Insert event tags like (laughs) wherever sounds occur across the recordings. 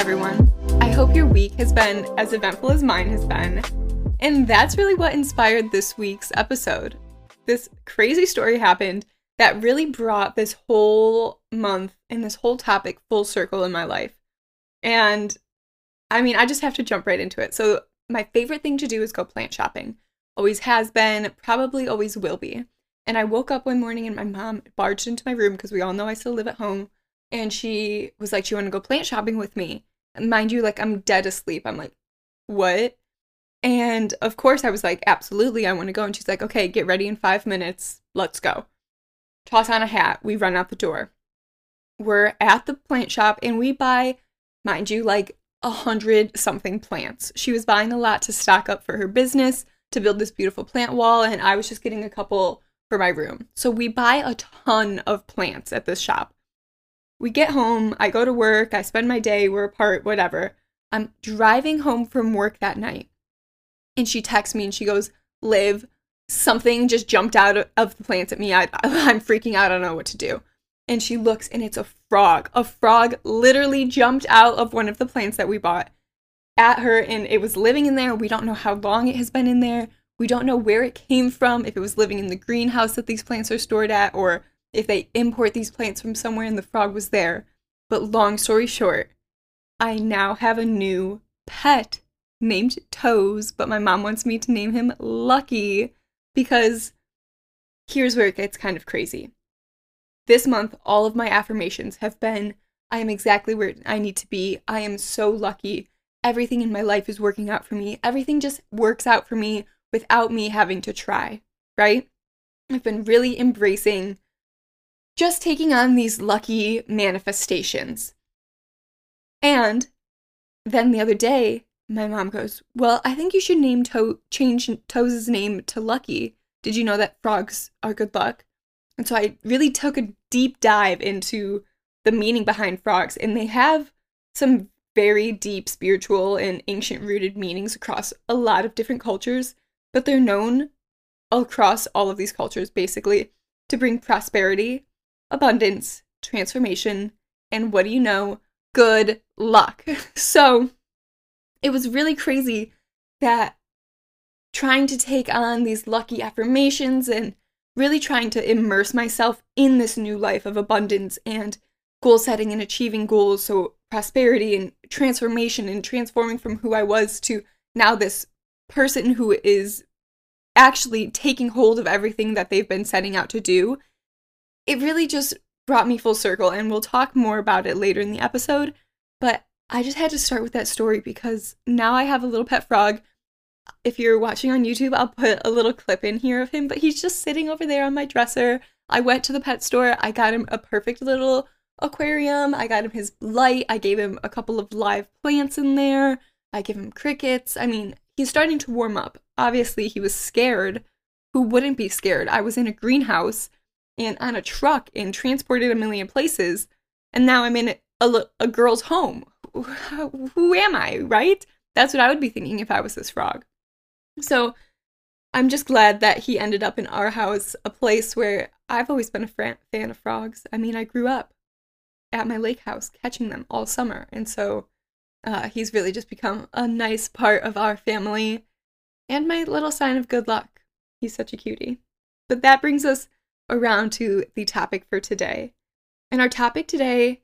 everyone. I hope your week has been as eventful as mine has been. And that's really what inspired this week's episode. This crazy story happened that really brought this whole month and this whole topic full circle in my life. And I mean, I just have to jump right into it. So, my favorite thing to do is go plant shopping. Always has been, probably always will be. And I woke up one morning and my mom barged into my room because we all know I still live at home. And she was like, Do you want to go plant shopping with me? Mind you, like, I'm dead asleep. I'm like, What? And of course, I was like, Absolutely, I want to go. And she's like, Okay, get ready in five minutes. Let's go. Toss on a hat. We run out the door. We're at the plant shop and we buy, mind you, like a hundred something plants. She was buying a lot to stock up for her business to build this beautiful plant wall, and I was just getting a couple for my room. So we buy a ton of plants at this shop. We get home, I go to work, I spend my day, we're apart, whatever. I'm driving home from work that night, and she texts me and she goes, Liv, something just jumped out of the plants at me. I, (laughs) I'm freaking out, I don't know what to do and she looks and it's a frog. A frog literally jumped out of one of the plants that we bought at her and it was living in there. We don't know how long it has been in there. We don't know where it came from, if it was living in the greenhouse that these plants are stored at, or if they import these plants from somewhere and the frog was there. But long story short, I now have a new pet named Toes, but my mom wants me to name him Lucky because here's where it gets kind of crazy. This month, all of my affirmations have been I am exactly where I need to be. I am so lucky. Everything in my life is working out for me. Everything just works out for me without me having to try, right? I've been really embracing just taking on these lucky manifestations. And then the other day, my mom goes, "Well, I think you should name to- change Toes' name to Lucky. Did you know that frogs are good luck?" And so I really took a deep dive into the meaning behind frogs, and they have some very deep spiritual and ancient rooted meanings across a lot of different cultures, but they're known across all of these cultures basically to bring prosperity, abundance, transformation, and what do you know? Good luck. (laughs) So it was really crazy that trying to take on these lucky affirmations and really trying to immerse myself in this new life of abundance and goal setting and achieving goals. So, prosperity and transformation and transforming from who I was to now this person who is actually taking hold of everything that they've been setting out to do. It really just brought me full circle, and we'll talk more about it later in the episode. But I just had to start with that story because now I have a little pet frog if you're watching on YouTube, I'll put a little clip in here of him, but he's just sitting over there on my dresser. I went to the pet store. I got him a perfect little aquarium. I got him his light. I gave him a couple of live plants in there. I give him crickets. I mean, he's starting to warm up. Obviously, he was scared. Who wouldn't be scared? I was in a greenhouse and on a truck and transported a million places, and now I'm in a, a, girl's home. (laughs) Who am I, right? That's what I would be thinking if I was this frog. So I'm just glad that he ended up in our house, a place where I've always been a fan of frogs. I mean, I grew up at my lake house catching them all summer. And so uh, he's really just become a nice part of our family and my little sign of good luck. He's such a cutie. But that brings us around to the topic for today. And our topic today,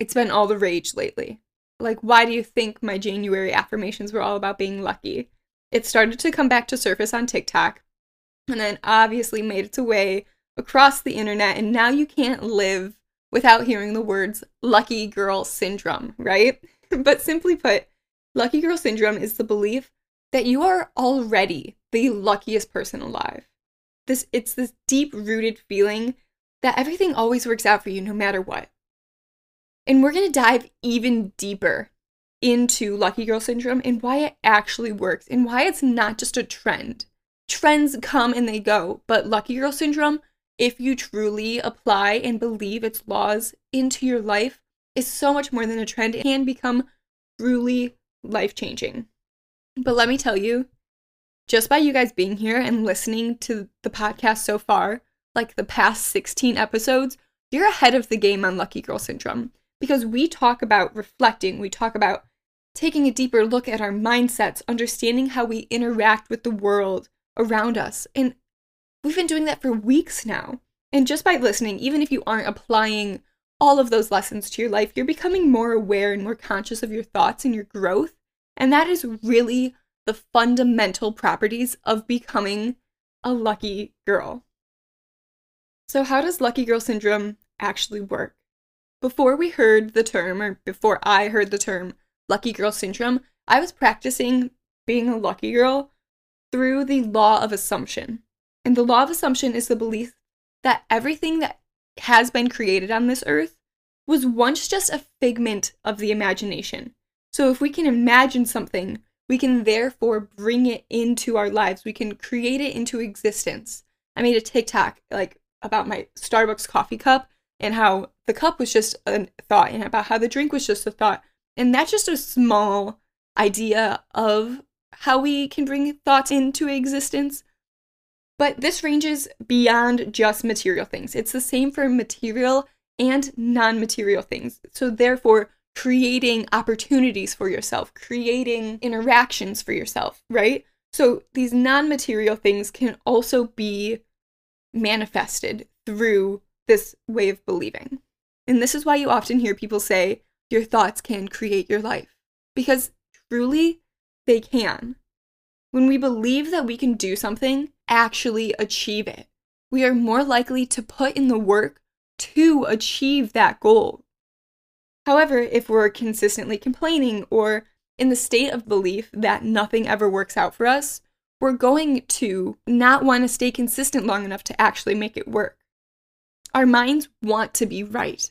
it's been all the rage lately. Like, why do you think my January affirmations were all about being lucky? It started to come back to surface on TikTok and then obviously made its way across the internet. And now you can't live without hearing the words lucky girl syndrome, right? (laughs) but simply put, lucky girl syndrome is the belief that you are already the luckiest person alive. This it's this deep rooted feeling that everything always works out for you no matter what. And we're going to dive even deeper into Lucky Girl Syndrome and why it actually works and why it's not just a trend. Trends come and they go, but Lucky Girl Syndrome, if you truly apply and believe its laws into your life, is so much more than a trend. It can become truly life changing. But let me tell you, just by you guys being here and listening to the podcast so far, like the past 16 episodes, you're ahead of the game on Lucky Girl Syndrome because we talk about reflecting, we talk about taking a deeper look at our mindsets, understanding how we interact with the world around us. And we've been doing that for weeks now. And just by listening, even if you aren't applying all of those lessons to your life, you're becoming more aware and more conscious of your thoughts and your growth. And that is really the fundamental properties of becoming a lucky girl. So, how does lucky girl syndrome actually work? Before we heard the term, or before I heard the term lucky girl syndrome, I was practicing being a lucky girl through the law of assumption. And the law of assumption is the belief that everything that has been created on this earth was once just a figment of the imagination. So if we can imagine something, we can therefore bring it into our lives. We can create it into existence. I made a TikTok like about my Starbucks coffee cup and how the cup was just a thought and about how the drink was just a thought. And that's just a small idea of how we can bring thoughts into existence. But this ranges beyond just material things. It's the same for material and non material things. So, therefore, creating opportunities for yourself, creating interactions for yourself, right? So, these non material things can also be manifested through this way of believing. And this is why you often hear people say, your thoughts can create your life. Because truly, they can. When we believe that we can do something, actually achieve it, we are more likely to put in the work to achieve that goal. However, if we're consistently complaining or in the state of belief that nothing ever works out for us, we're going to not want to stay consistent long enough to actually make it work. Our minds want to be right.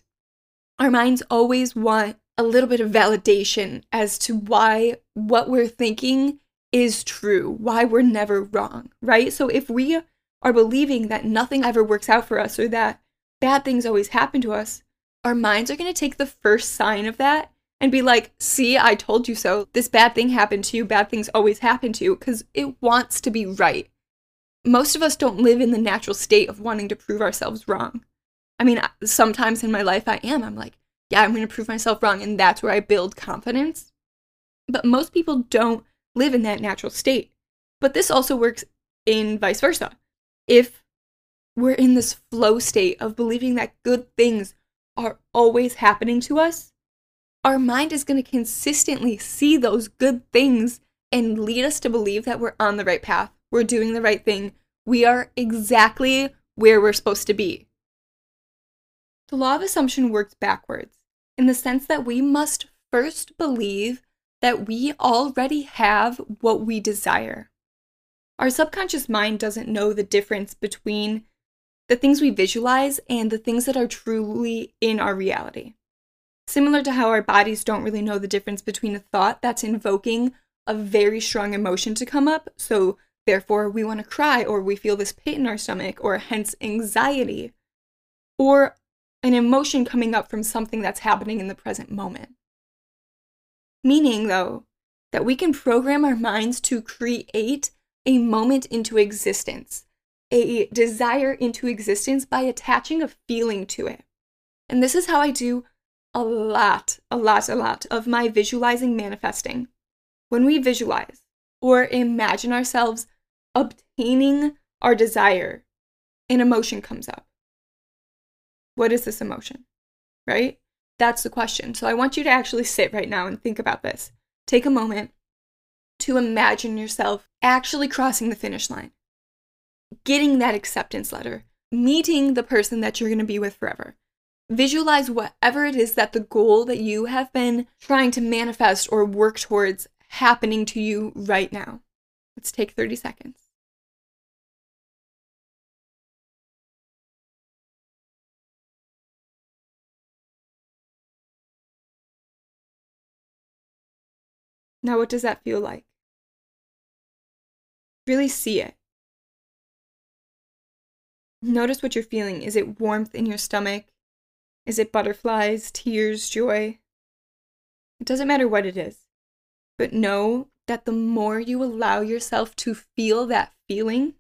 Our minds always want a little bit of validation as to why what we're thinking is true, why we're never wrong, right? So if we are believing that nothing ever works out for us or that bad things always happen to us, our minds are going to take the first sign of that and be like, see, I told you so. This bad thing happened to you. Bad things always happen to you because it wants to be right. Most of us don't live in the natural state of wanting to prove ourselves wrong. I mean, sometimes in my life I am. I'm like, yeah, I'm going to prove myself wrong. And that's where I build confidence. But most people don't live in that natural state. But this also works in vice versa. If we're in this flow state of believing that good things are always happening to us, our mind is going to consistently see those good things and lead us to believe that we're on the right path, we're doing the right thing, we are exactly where we're supposed to be. The law of assumption works backwards in the sense that we must first believe that we already have what we desire. Our subconscious mind doesn't know the difference between the things we visualize and the things that are truly in our reality. Similar to how our bodies don't really know the difference between a thought that's invoking a very strong emotion to come up, so therefore we want to cry or we feel this pit in our stomach or hence anxiety, or an emotion coming up from something that's happening in the present moment. Meaning, though, that we can program our minds to create a moment into existence, a desire into existence by attaching a feeling to it. And this is how I do a lot, a lot, a lot of my visualizing manifesting. When we visualize or imagine ourselves obtaining our desire, an emotion comes up. What is this emotion? Right? That's the question. So I want you to actually sit right now and think about this. Take a moment to imagine yourself actually crossing the finish line, getting that acceptance letter, meeting the person that you're going to be with forever. Visualize whatever it is that the goal that you have been trying to manifest or work towards happening to you right now. Let's take 30 seconds. Now, what does that feel like? Really see it. Notice what you're feeling. Is it warmth in your stomach? Is it butterflies, tears, joy? It doesn't matter what it is. But know that the more you allow yourself to feel that feeling,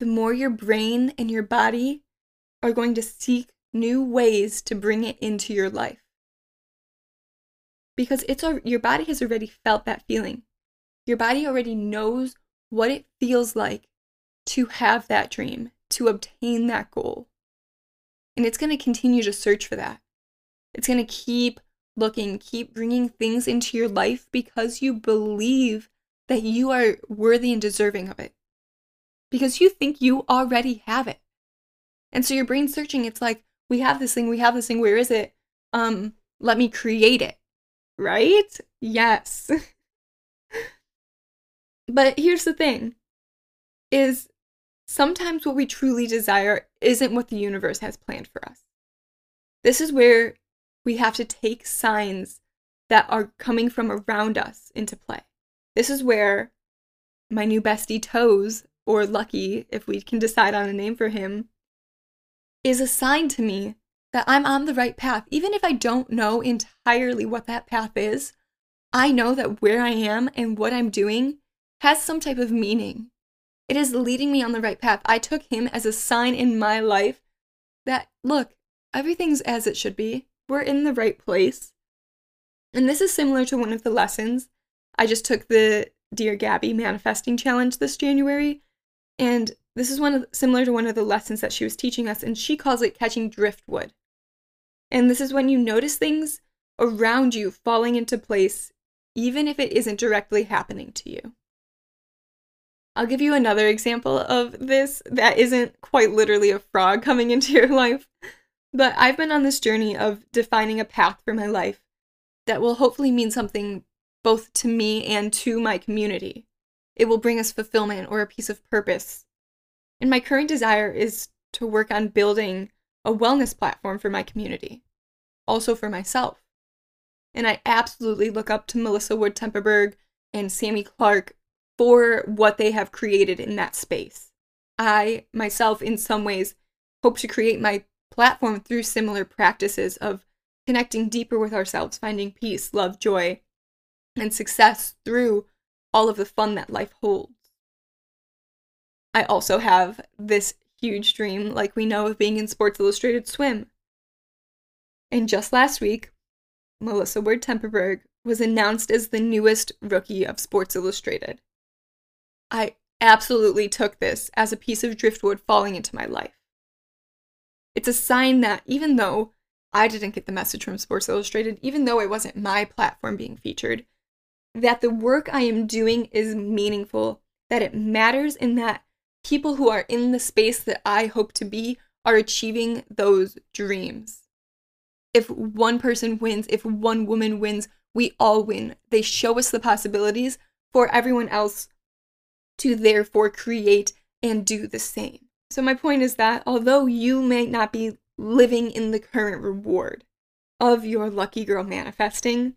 the more your brain and your body are going to seek new ways to bring it into your life. Because it's your body has already felt that feeling. Your body already knows what it feels like to have that dream, to obtain that goal. And it's going to continue to search for that. It's going to keep looking, keep bringing things into your life because you believe that you are worthy and deserving of it. Because you think you already have it. And so your brain's searching, it's like, we have this thing, we have this thing, where is it? Um, let me create it. Right? Yes. (laughs) but here's the thing is sometimes what we truly desire isn't what the universe has planned for us. This is where we have to take signs that are coming from around us into play. This is where my new bestie Toes, or Lucky, if we can decide on a name for him, is a sign to me that I'm on the right path. Even if I don't know entirely what that path is, I know that where I am and what I'm doing has some type of meaning. It is leading me on the right path. I took him as a sign in my life that, look, everything's as it should be. We're in the right place. And this is similar to one of the lessons. I just took the Dear Gabby manifesting challenge this January. And this is one of, similar to one of the lessons that she was teaching us, and she calls it catching driftwood. And this is when you notice things around you falling into place, even if it isn't directly happening to you. I'll give you another example of this that isn't quite literally a frog coming into your life. But I've been on this journey of defining a path for my life that will hopefully mean something both to me and to my community. It will bring us fulfillment or a piece of purpose. And my current desire is to work on building a wellness platform for my community, also for myself. And I absolutely look up to Melissa Wood Tepperberg and Sami Clarke for what they have created in that space. I myself, in some ways, hope to create my platform through similar practices of connecting deeper with ourselves, finding peace, love, joy, and success through all of the fun that life holds. I also have this huge dream, like we know, of being in Sports Illustrated Swim. And just last week, Melissa Wood Tepperberg was announced as the newest rookie of Sports Illustrated. I absolutely took this as a piece of driftwood falling into my life. It's a sign that even though I didn't get the message from Sports Illustrated, even though it wasn't my platform being featured, that the work I am doing is meaningful, that it matters, and that people who are in the space that I hope to be are achieving those dreams. If one person wins, if one woman wins, we all win. They show us the possibilities for everyone else to therefore create and do the same. So, my point is that although you may not be living in the current reward of your lucky girl manifesting,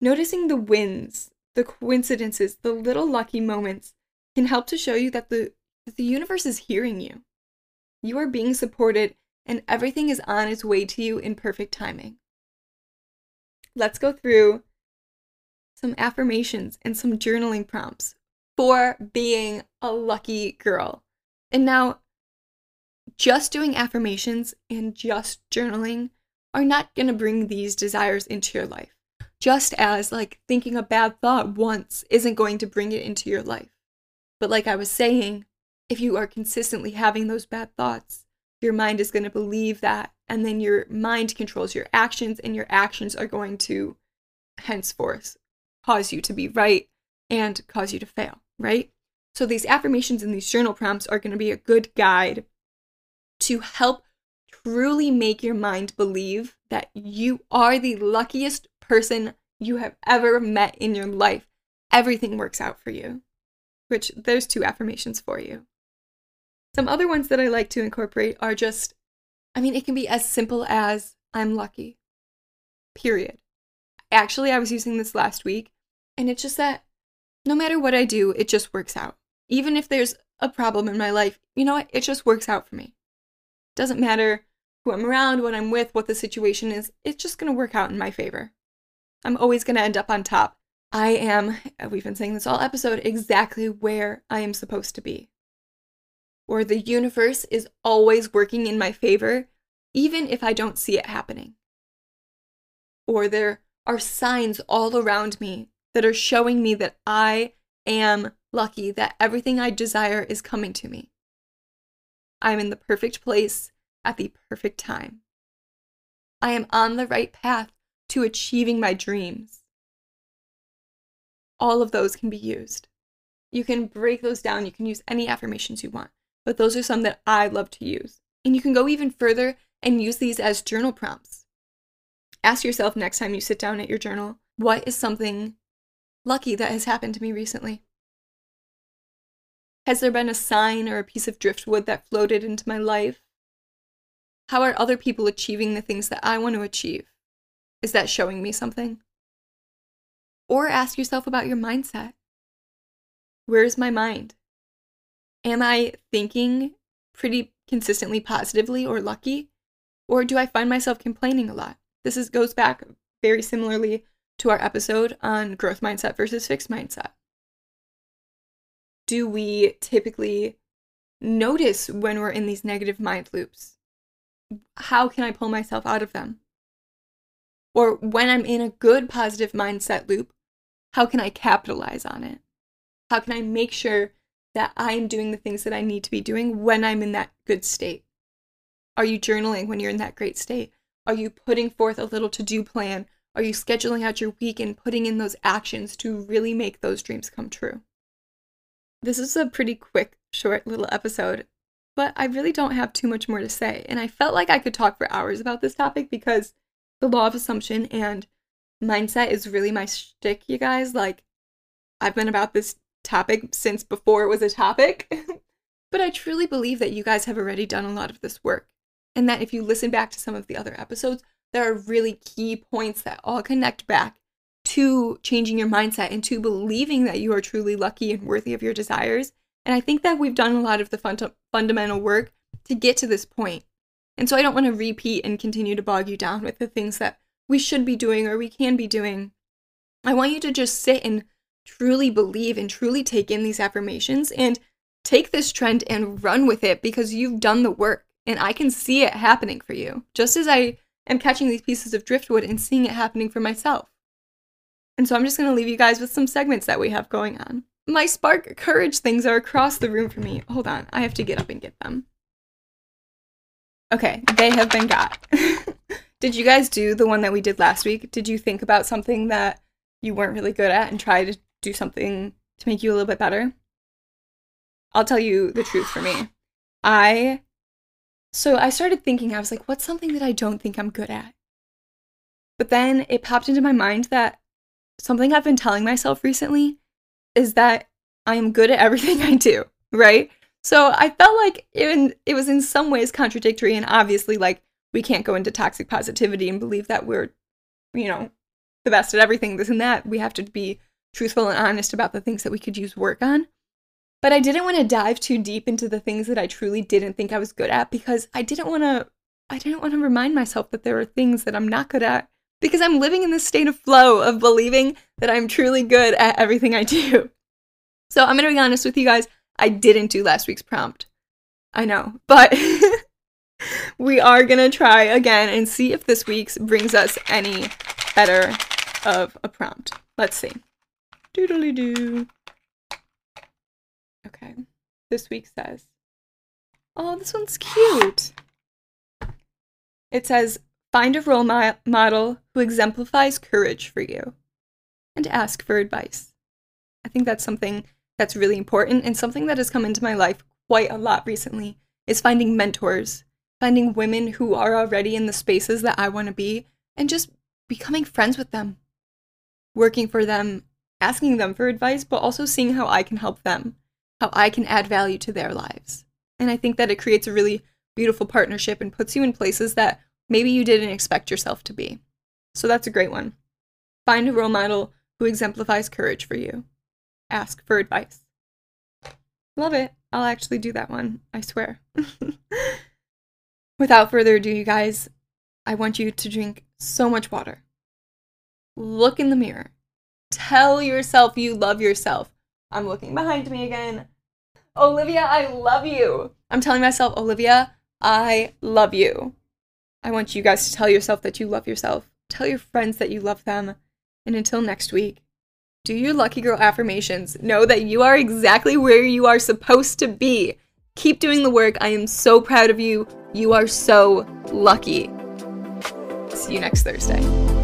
noticing the wins, the coincidences, the little lucky moments can help to show you that the, that the universe is hearing you. You are being supported and everything is on its way to you in perfect timing. Let's go through some affirmations and some journaling prompts for being a lucky girl. And now, just doing affirmations and just journaling are not going to bring these desires into your life. Just as, like, thinking a bad thought once isn't going to bring it into your life. But, like I was saying, if you are consistently having those bad thoughts, your mind is going to believe that, and then your mind controls your actions, and your actions are going to henceforth cause you to be right and cause you to fail right? So these affirmations and these journal prompts are going to be a good guide to help truly make your mind believe that you are the luckiest person you have ever met in your life. Everything works out for you. Which there's two affirmations for you. Some other ones that I like to incorporate are just, I mean, it can be as simple as I'm lucky. Period. Actually, I was using this last week, and it's just that no matter what I do, it just works out. Even if there's a problem in my life, you know what? It just works out for me. Doesn't matter who I'm around, what I'm with, what the situation is, it's just going to work out in my favor. I'm always going to end up on top. I am, we've been saying this all episode, exactly where I am supposed to be. Or the universe is always working in my favor even if I don't see it happening. Or there are signs all around me that are showing me that I am lucky, that everything I desire is coming to me. I'm in the perfect place at the perfect time. I am on the right path to achieving my dreams. All of those can be used. You can break those down. You can use any affirmations you want, but those are some that I love to use. And you can go even further and use these as journal prompts. Ask yourself next time you sit down at your journal what is something lucky that has happened to me recently? Has there been a sign or a piece of driftwood that floated into my life? How are other people achieving the things that I want to achieve? Is that showing me something? Or ask yourself about your mindset. Where's my mind? Am I thinking pretty consistently positively or lucky? Or do I find myself complaining a lot? This is, goes back very similarly to our episode on growth mindset versus fixed mindset. Do we typically notice when we're in these negative mind loops? How can I pull myself out of them? Or when I'm in a good positive mindset loop, how can I capitalize on it? How can I make sure that I'm doing the things that I need to be doing when I'm in that good state? Are you journaling when you're in that great state? Are you putting forth a little to do plan? Are you scheduling out your week and putting in those actions to really make those dreams come true? This is a pretty quick, short little episode, but I really don't have too much more to say. And I felt like I could talk for hours about this topic because the law of assumption and mindset is really my shtick, you guys. Like, I've been about this topic since before it was a topic. (laughs) but I truly believe that you guys have already done a lot of this work. And that if you listen back to some of the other episodes, there are really key points that all connect back to changing your mindset and to believing that you are truly lucky and worthy of your desires. And I think that we've done a lot of the fun- fundamental work to get to this point. And so I don't want to repeat and continue to bog you down with the things that we should be doing or we can be doing. I want you to just sit and truly believe and truly take in these affirmations and take this trend and run with it because you've done the work and I can see it happening for you, just as I am catching these pieces of driftwood and seeing it happening for myself. And so I'm just going to leave you guys with some segments that we have going on. My spark courage things are across the room for me. Hold on, I have to get up and get them. Okay, they have been got. (laughs) did you guys do the one that we did last week? Did you think about something that you weren't really good at and try to do something to make you a little bit better? I'll tell you the truth for me. I so I started thinking, I was like, what's something that I don't think I'm good at? But then it popped into my mind that something I've been telling myself recently is that I am good at everything (laughs) I do, right? So I felt like it, it was in some ways contradictory, and obviously, like, we can't go into toxic positivity and believe that we're, you know, the best at everything, this and that. We have to be truthful and honest about the things that we could use work on. But I didn't want to dive too deep into the things that I truly didn't think I was good at because I didn't want to I didn't want to remind myself that there are things that I'm not good at because I'm living in this state of flow of believing that I'm truly good at everything I do. So I'm going to be honest with you guys, I didn't do last week's prompt. I know, but (laughs) we are going to try again and see if this week's brings us any better of a prompt. Let's see. Doodly doo. Okay. This week says, Oh, this one's cute. It says, Find a role mo- model who exemplifies courage for you and ask for advice. I think that's something that's really important and something that has come into my life quite a lot recently is finding mentors, finding women who are already in the spaces that I want to be and just becoming friends with them, working for them, asking them for advice, but also seeing how I can help them how I can add value to their lives. And I think that it creates a really beautiful partnership and puts you in places that maybe you didn't expect yourself to be. So that's a great one. Find a role model who exemplifies courage for you. Ask for advice. Love it. I'll actually do that one, I swear. (laughs) Without further ado, you guys, I want you to drink so much water. Look in the mirror. Tell yourself you love yourself. I'm looking behind me again. Olivia, I love you. I'm telling myself, Olivia, I love you. I want you guys to tell yourself that you love yourself. Tell your friends that you love them. And until next week, do your lucky girl affirmations. Know that you are exactly where you are supposed to be. Keep doing the work. I am so proud of you. You are so lucky. See you next Thursday.